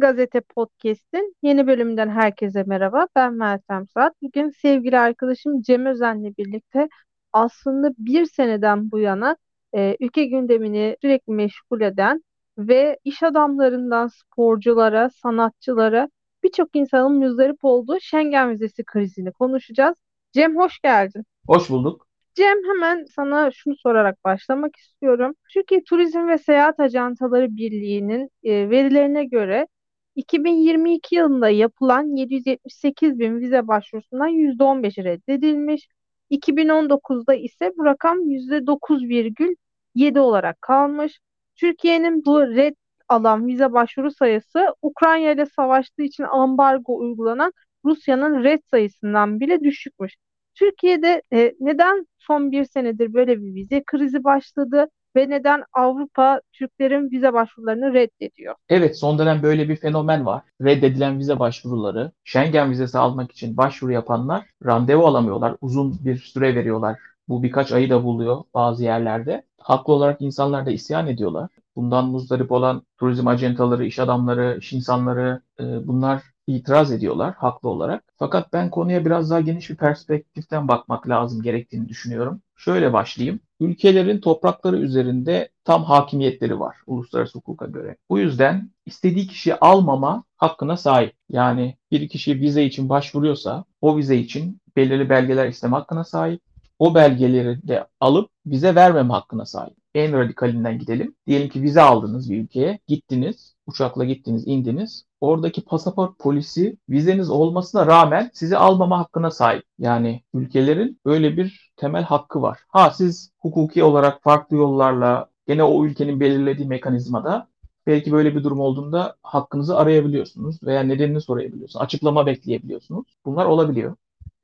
Gazete Podcast'in yeni bölümünden herkese merhaba. Ben Meltem Saat. Bugün sevgili arkadaşım Cem Özen'le birlikte aslında bir seneden bu yana e, ülke gündemini sürekli meşgul eden ve iş adamlarından sporculara, sanatçılara birçok insanın müzdarip olduğu Schengen vizesi krizini konuşacağız. Cem hoş geldin. Hoş bulduk. Cem hemen sana şunu sorarak başlamak istiyorum. Türkiye Turizm ve Seyahat Ajantaları Birliği'nin e, verilerine göre 2022 yılında yapılan 778 bin vize başvurusundan %15 reddedilmiş. 2019'da ise bu rakam %9,7 olarak kalmış. Türkiye'nin bu red alan vize başvuru sayısı Ukrayna ile savaştığı için ambargo uygulanan Rusya'nın red sayısından bile düşükmüş. Türkiye'de e, neden son bir senedir böyle bir vize krizi başladı ve neden Avrupa Türklerin vize başvurularını reddediyor? Evet son dönem böyle bir fenomen var. Reddedilen vize başvuruları, Schengen vizesi almak için başvuru yapanlar randevu alamıyorlar. Uzun bir süre veriyorlar. Bu birkaç ayı da buluyor bazı yerlerde. Haklı olarak insanlar da isyan ediyorlar. Bundan muzdarip olan turizm acentaları, iş adamları, iş insanları e, bunlar itiraz ediyorlar haklı olarak. Fakat ben konuya biraz daha geniş bir perspektiften bakmak lazım gerektiğini düşünüyorum. Şöyle başlayayım. Ülkelerin toprakları üzerinde tam hakimiyetleri var uluslararası hukuka göre. Bu yüzden istediği kişi almama hakkına sahip. Yani bir kişi vize için başvuruyorsa o vize için belirli belgeler isteme hakkına sahip. O belgeleri de alıp vize vermeme hakkına sahip. En radikalinden gidelim. Diyelim ki vize aldınız bir ülkeye, gittiniz, uçakla gittiniz, indiniz oradaki pasaport polisi vizeniz olmasına rağmen sizi almama hakkına sahip. Yani ülkelerin böyle bir temel hakkı var. Ha siz hukuki olarak farklı yollarla gene o ülkenin belirlediği mekanizmada belki böyle bir durum olduğunda hakkınızı arayabiliyorsunuz veya nedenini sorabiliyorsunuz. Açıklama bekleyebiliyorsunuz. Bunlar olabiliyor.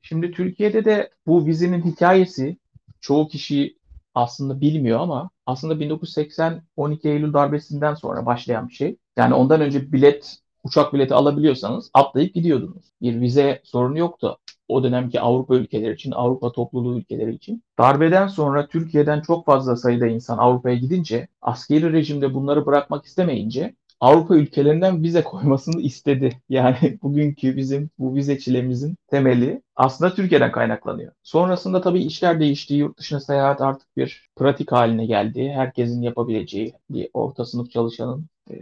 Şimdi Türkiye'de de bu vizinin hikayesi çoğu kişi aslında bilmiyor ama aslında 1980 12 Eylül darbesinden sonra başlayan bir şey. Yani ondan önce bilet uçak bileti alabiliyorsanız atlayıp gidiyordunuz. Bir vize sorunu yoktu. O dönemki Avrupa ülkeleri için, Avrupa topluluğu ülkeleri için. Darbeden sonra Türkiye'den çok fazla sayıda insan Avrupa'ya gidince, askeri rejimde bunları bırakmak istemeyince Avrupa ülkelerinden vize koymasını istedi. Yani bugünkü bizim bu vize çilemizin temeli aslında Türkiye'den kaynaklanıyor. Sonrasında tabii işler değişti. Yurt dışına seyahat artık bir pratik haline geldi. Herkesin yapabileceği bir orta sınıf çalışanın e,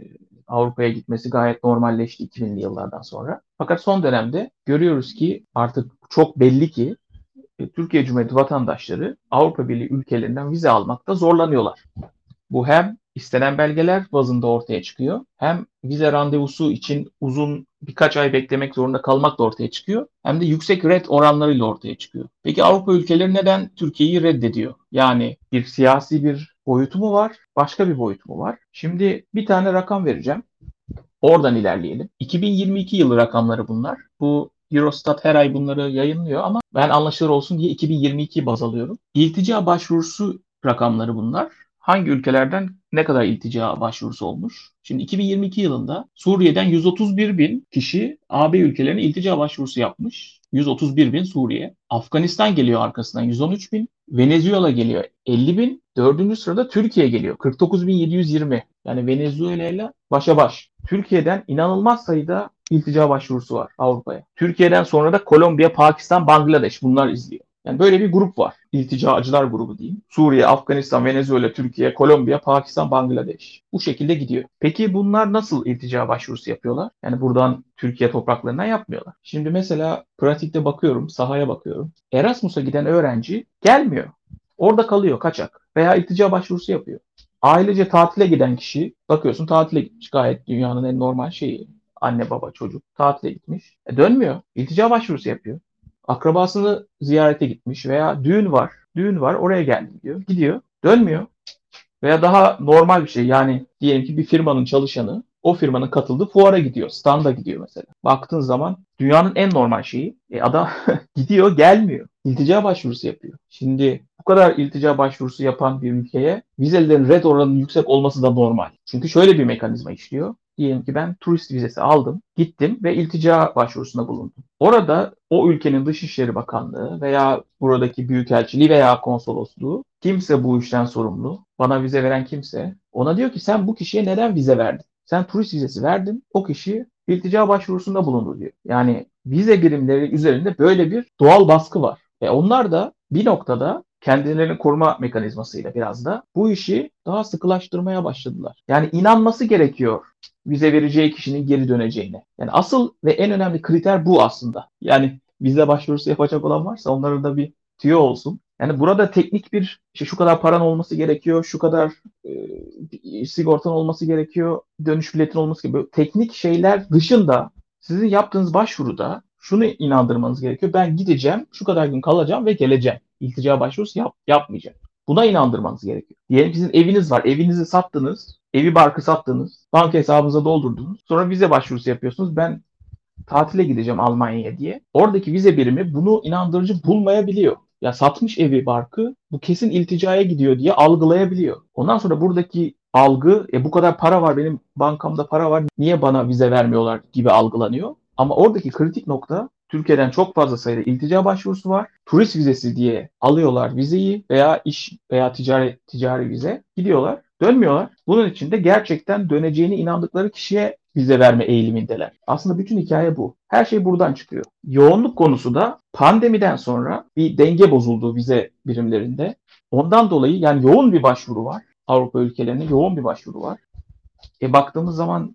Avrupa'ya gitmesi gayet normalleşti 2000'li yıllardan sonra. Fakat son dönemde görüyoruz ki artık çok belli ki e, Türkiye Cumhuriyeti vatandaşları Avrupa Birliği ülkelerinden vize almakta zorlanıyorlar. Bu hem istenen belgeler bazında ortaya çıkıyor. Hem vize randevusu için uzun birkaç ay beklemek zorunda kalmak da ortaya çıkıyor. Hem de yüksek red oranlarıyla ortaya çıkıyor. Peki Avrupa ülkeleri neden Türkiye'yi reddediyor? Yani bir siyasi bir boyutu mu var? Başka bir boyutu mu var? Şimdi bir tane rakam vereceğim. Oradan ilerleyelim. 2022 yılı rakamları bunlar. Bu Eurostat her ay bunları yayınlıyor ama ben anlaşılır olsun diye 2022'yi baz alıyorum. İltica başvurusu rakamları bunlar hangi ülkelerden ne kadar iltica başvurusu olmuş? Şimdi 2022 yılında Suriye'den 131 bin kişi AB ülkelerine iltica başvurusu yapmış. 131 bin Suriye. Afganistan geliyor arkasından 113 bin. Venezuela geliyor 50 bin. Dördüncü sırada Türkiye geliyor 49.720. Yani Venezuela ile başa baş. Türkiye'den inanılmaz sayıda iltica başvurusu var Avrupa'ya. Türkiye'den sonra da Kolombiya, Pakistan, Bangladeş bunlar izliyor. Yani böyle bir grup var. İlticacılar grubu diyeyim. Suriye, Afganistan, Venezuela, Türkiye, Kolombiya, Pakistan, Bangladeş. Bu şekilde gidiyor. Peki bunlar nasıl iltica başvurusu yapıyorlar? Yani buradan Türkiye topraklarından yapmıyorlar. Şimdi mesela pratikte bakıyorum, sahaya bakıyorum. Erasmus'a giden öğrenci gelmiyor. Orada kalıyor kaçak veya iltica başvurusu yapıyor. Ailece tatile giden kişi bakıyorsun tatile gitmiş. Gayet dünyanın en normal şeyi. Anne baba çocuk tatile gitmiş. E dönmüyor. İltica başvurusu yapıyor akrabasını ziyarete gitmiş veya düğün var. Düğün var oraya geldi diyor. Gidiyor. Dönmüyor. Veya daha normal bir şey yani diyelim ki bir firmanın çalışanı o firmanın katıldığı fuara gidiyor. Standa gidiyor mesela. Baktığın zaman dünyanın en normal şeyi. E adam gidiyor gelmiyor. İltica başvurusu yapıyor. Şimdi bu kadar iltica başvurusu yapan bir ülkeye vizelerin red oranının yüksek olması da normal. Çünkü şöyle bir mekanizma işliyor. Diyelim ki ben turist vizesi aldım, gittim ve iltica başvurusunda bulundum. Orada o ülkenin Dışişleri Bakanlığı veya buradaki büyükelçiliği veya konsolosluğu kimse bu işten sorumlu, bana vize veren kimse ona diyor ki sen bu kişiye neden vize verdin? Sen turist vizesi verdin. O kişi iltica başvurusunda bulundu diyor. Yani vize birimleri üzerinde böyle bir doğal baskı var. E onlar da bir noktada kendilerini koruma mekanizmasıyla biraz da bu işi daha sıkılaştırmaya başladılar. Yani inanması gerekiyor vize vereceği kişinin geri döneceğine. Yani asıl ve en önemli kriter bu aslında. Yani vize başvurusu yapacak olan varsa onların da bir tüyo olsun. Yani burada teknik bir işte şu kadar paran olması gerekiyor, şu kadar e, sigortan olması gerekiyor, dönüş biletin olması gibi teknik şeyler dışında sizin yaptığınız başvuruda şunu inandırmanız gerekiyor. Ben gideceğim, şu kadar gün kalacağım ve geleceğim. İltica başvurusu yap, yapmayacağım. Buna inandırmanız gerekiyor. Diyelim sizin eviniz var. Evinizi sattınız. Evi barkı sattınız. Banka hesabınıza doldurdunuz. Sonra vize başvurusu yapıyorsunuz. Ben tatile gideceğim Almanya'ya diye. Oradaki vize birimi bunu inandırıcı bulmayabiliyor. Ya satmış evi barkı bu kesin ilticaya gidiyor diye algılayabiliyor. Ondan sonra buradaki algı e, bu kadar para var benim bankamda para var niye bana vize vermiyorlar gibi algılanıyor. Ama oradaki kritik nokta Türkiye'den çok fazla sayıda iltica başvurusu var. Turist vizesi diye alıyorlar vizeyi veya iş veya ticari ticari vize gidiyorlar. Dönmüyorlar. Bunun için de gerçekten döneceğini inandıkları kişiye vize verme eğilimindeler. Aslında bütün hikaye bu. Her şey buradan çıkıyor. Yoğunluk konusu da pandemiden sonra bir denge bozuldu vize birimlerinde. Ondan dolayı yani yoğun bir başvuru var. Avrupa ülkelerine yoğun bir başvuru var. E baktığımız zaman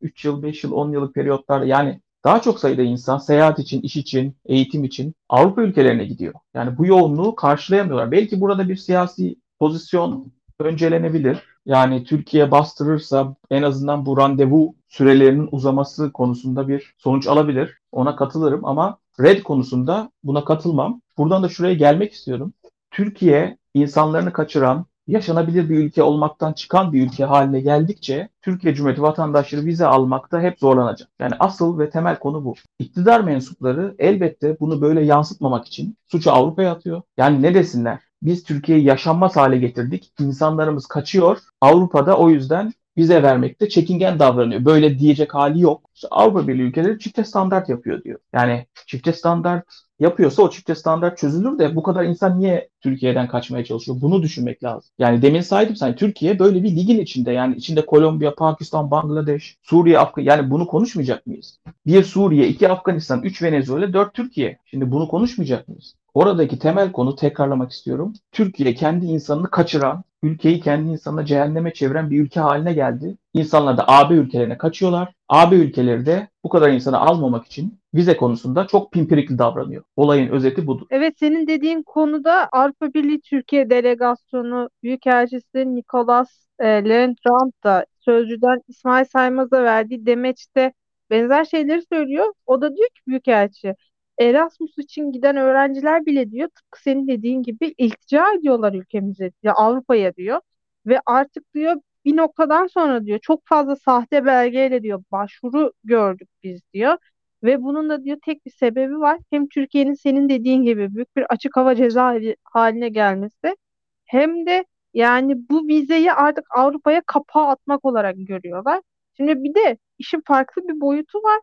3 yıl, 5 yıl, 10 yıllık periyotlarda yani daha çok sayıda insan seyahat için, iş için, eğitim için Avrupa ülkelerine gidiyor. Yani bu yoğunluğu karşılayamıyorlar. Belki burada bir siyasi pozisyon öncelenebilir. Yani Türkiye bastırırsa en azından bu randevu sürelerinin uzaması konusunda bir sonuç alabilir. Ona katılırım ama red konusunda buna katılmam. Buradan da şuraya gelmek istiyorum. Türkiye insanlarını kaçıran, yaşanabilir bir ülke olmaktan çıkan bir ülke haline geldikçe Türkiye Cumhuriyeti vatandaşları vize almakta hep zorlanacak. Yani asıl ve temel konu bu. İktidar mensupları elbette bunu böyle yansıtmamak için suçu Avrupa'ya atıyor. Yani ne desinler? Biz Türkiye'yi yaşanmaz hale getirdik. İnsanlarımız kaçıyor. Avrupa'da o yüzden vize vermekte çekingen davranıyor. Böyle diyecek hali yok. İşte Avrupa Birliği ülkeleri çifte standart yapıyor diyor. Yani çifte standart yapıyorsa o çifte standart çözülür de bu kadar insan niye Türkiye'den kaçmaya çalışıyor? Bunu düşünmek lazım. Yani demin saydım sen Türkiye böyle bir ligin içinde yani içinde Kolombiya, Pakistan, Bangladeş, Suriye, Afganistan yani bunu konuşmayacak mıyız? Bir Suriye, iki Afganistan, üç Venezuela, dört Türkiye. Şimdi bunu konuşmayacak mıyız? Oradaki temel konu tekrarlamak istiyorum. Türkiye kendi insanını kaçıran, ülkeyi kendi insanına cehenneme çeviren bir ülke haline geldi. İnsanlar da AB ülkelerine kaçıyorlar. AB ülkeleri de bu kadar insanı almamak için vize konusunda çok pimpirikli davranıyor. Olayın özeti budur. Evet senin dediğin konuda Avrupa Birliği Türkiye Delegasyonu Büyükelçisi Nicolas e, Leontrand da Sözcü'den İsmail Saymaz'a verdiği demeçte benzer şeyleri söylüyor. O da diyor ki Büyükelçi Erasmus için giden öğrenciler bile diyor tıpkı senin dediğin gibi iltica ediyorlar ülkemize ya Avrupa'ya diyor. Ve artık diyor bir noktadan sonra diyor çok fazla sahte belgeyle diyor başvuru gördük biz diyor. Ve bunun da diyor tek bir sebebi var. Hem Türkiye'nin senin dediğin gibi büyük bir açık hava cezaevi haline gelmesi hem de yani bu vizeyi artık Avrupa'ya kapağı atmak olarak görüyorlar. Şimdi bir de işin farklı bir boyutu var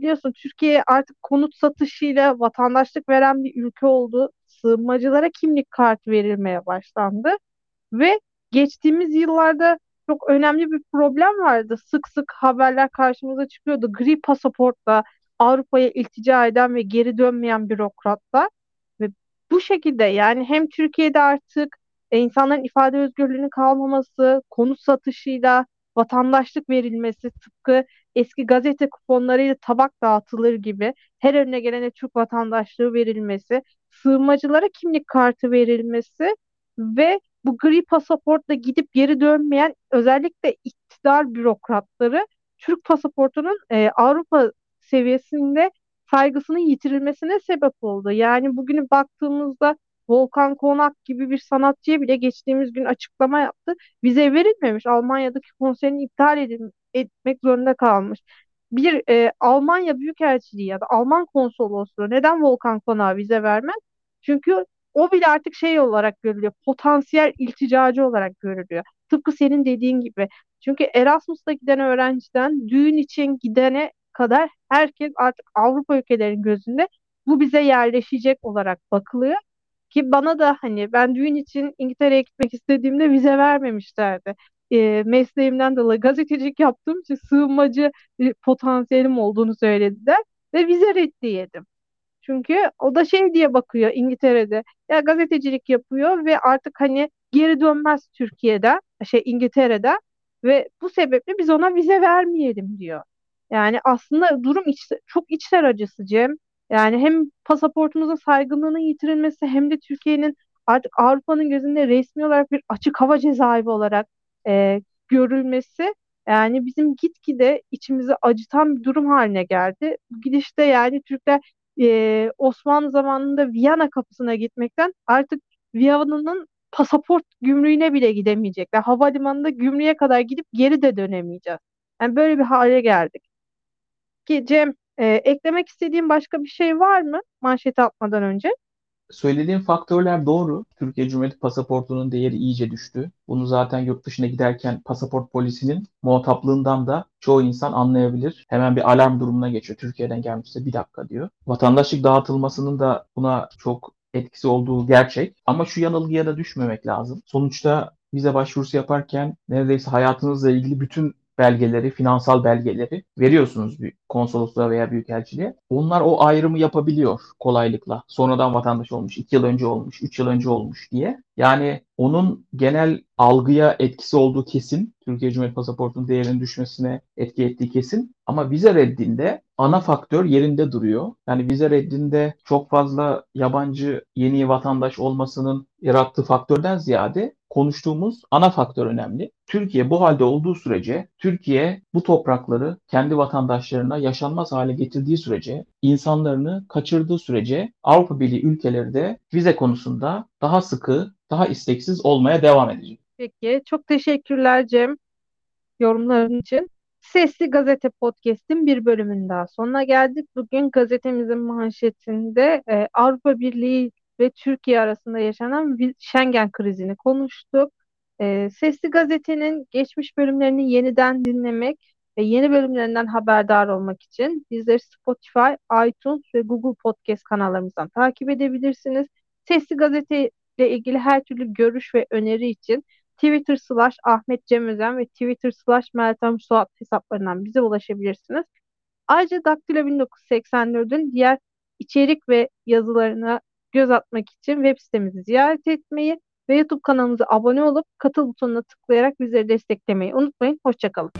biliyorsun Türkiye artık konut satışıyla vatandaşlık veren bir ülke oldu. Sığınmacılara kimlik kartı verilmeye başlandı ve geçtiğimiz yıllarda çok önemli bir problem vardı. Sık sık haberler karşımıza çıkıyordu. Gri pasaportla Avrupa'ya iltica eden ve geri dönmeyen bürokratlar ve bu şekilde yani hem Türkiye'de artık e, insanların ifade özgürlüğünün kalmaması, konut satışıyla vatandaşlık verilmesi tıpkı eski gazete kuponlarıyla tabak dağıtılır gibi her önüne gelene Türk vatandaşlığı verilmesi, sığınmacılara kimlik kartı verilmesi ve bu gri pasaportla gidip geri dönmeyen özellikle iktidar bürokratları Türk pasaportunun e, Avrupa seviyesinde saygısının yitirilmesine sebep oldu. Yani bugünü baktığımızda Volkan Konak gibi bir sanatçıya bile geçtiğimiz gün açıklama yaptı. Vize verilmemiş. Almanya'daki konserini iptal edin, etmek zorunda kalmış. Bir e, Almanya Büyükelçiliği ya da Alman konsolosluğu neden Volkan Konak'a vize vermez? Çünkü o bile artık şey olarak görülüyor. Potansiyel ilticacı olarak görülüyor. Tıpkı senin dediğin gibi. Çünkü Erasmus'ta giden öğrenciden düğün için gidene kadar herkes artık Avrupa ülkelerinin gözünde bu bize yerleşecek olarak bakılıyor. Ki bana da hani ben düğün için İngiltere'ye gitmek istediğimde vize vermemişlerdi. e, mesleğimden dolayı gazetecilik yaptığım için sığınmacı e, potansiyelim olduğunu söylediler ve vize reddi yedim. Çünkü o da şey diye bakıyor İngiltere'de. Ya gazetecilik yapıyor ve artık hani geri dönmez Türkiye'de, şey İngiltere'de ve bu sebeple biz ona vize vermeyelim diyor. Yani aslında durum iç, çok içler acısı Cem. Yani hem pasaportumuzun saygınlığının yitirilmesi hem de Türkiye'nin artık Avrupa'nın gözünde resmi olarak bir açık hava cezaevi olarak e, görülmesi yani bizim gitgide içimizi acıtan bir durum haline geldi. Bu gidişte yani Türkler e, Osmanlı zamanında Viyana kapısına gitmekten artık Viyana'nın pasaport gümrüğüne bile gidemeyecekler. Havalimanında gümrüğe kadar gidip geri de dönemeyeceğiz. Yani böyle bir hale geldik. Ki Cem, e, eklemek istediğin başka bir şey var mı manşeti atmadan önce? Söylediğim faktörler doğru. Türkiye Cumhuriyeti pasaportunun değeri iyice düştü. Bunu zaten yurt dışına giderken pasaport polisinin muhataplığından da çoğu insan anlayabilir. Hemen bir alarm durumuna geçiyor. Türkiye'den gelmişse bir dakika diyor. Vatandaşlık dağıtılmasının da buna çok etkisi olduğu gerçek. Ama şu yanılgıya da düşmemek lazım. Sonuçta vize başvurusu yaparken neredeyse hayatınızla ilgili bütün belgeleri, finansal belgeleri veriyorsunuz bir konsolosluğa veya büyükelçiliğe. Onlar o ayrımı yapabiliyor kolaylıkla. Sonradan vatandaş olmuş, 2 yıl önce olmuş, 3 yıl önce olmuş diye. Yani onun genel algıya etkisi olduğu kesin. Türkiye Cumhuriyeti pasaportunun değerinin düşmesine etki ettiği kesin. Ama vize reddinde ana faktör yerinde duruyor. Yani vize reddinde çok fazla yabancı yeni vatandaş olmasının yarattığı faktörden ziyade konuştuğumuz ana faktör önemli. Türkiye bu halde olduğu sürece, Türkiye bu toprakları kendi vatandaşlarına yaşanmaz hale getirdiği sürece, insanlarını kaçırdığı sürece Avrupa Birliği ülkeleri de vize konusunda daha sıkı, daha isteksiz olmaya devam edecek. Peki, çok teşekkürler Cem yorumların için. Sesli Gazete Podcast'in bir bölümünün daha sonuna geldik. Bugün gazetemizin manşetinde e, Avrupa Birliği ve Türkiye arasında yaşanan Schengen krizini konuştuk. E, Sesli Gazete'nin geçmiş bölümlerini yeniden dinlemek ve yeni bölümlerinden haberdar olmak için bizleri Spotify, iTunes ve Google Podcast kanallarımızdan takip edebilirsiniz. Sesli Gazete ile ilgili her türlü görüş ve öneri için Twitter slash Ahmet Cem Özen ve Twitter slash Meltem Suat hesaplarından bize ulaşabilirsiniz. Ayrıca Daktilo 1984'ün diğer içerik ve yazılarına göz atmak için web sitemizi ziyaret etmeyi ve YouTube kanalımıza abone olup katıl butonuna tıklayarak bizleri desteklemeyi unutmayın. Hoşçakalın.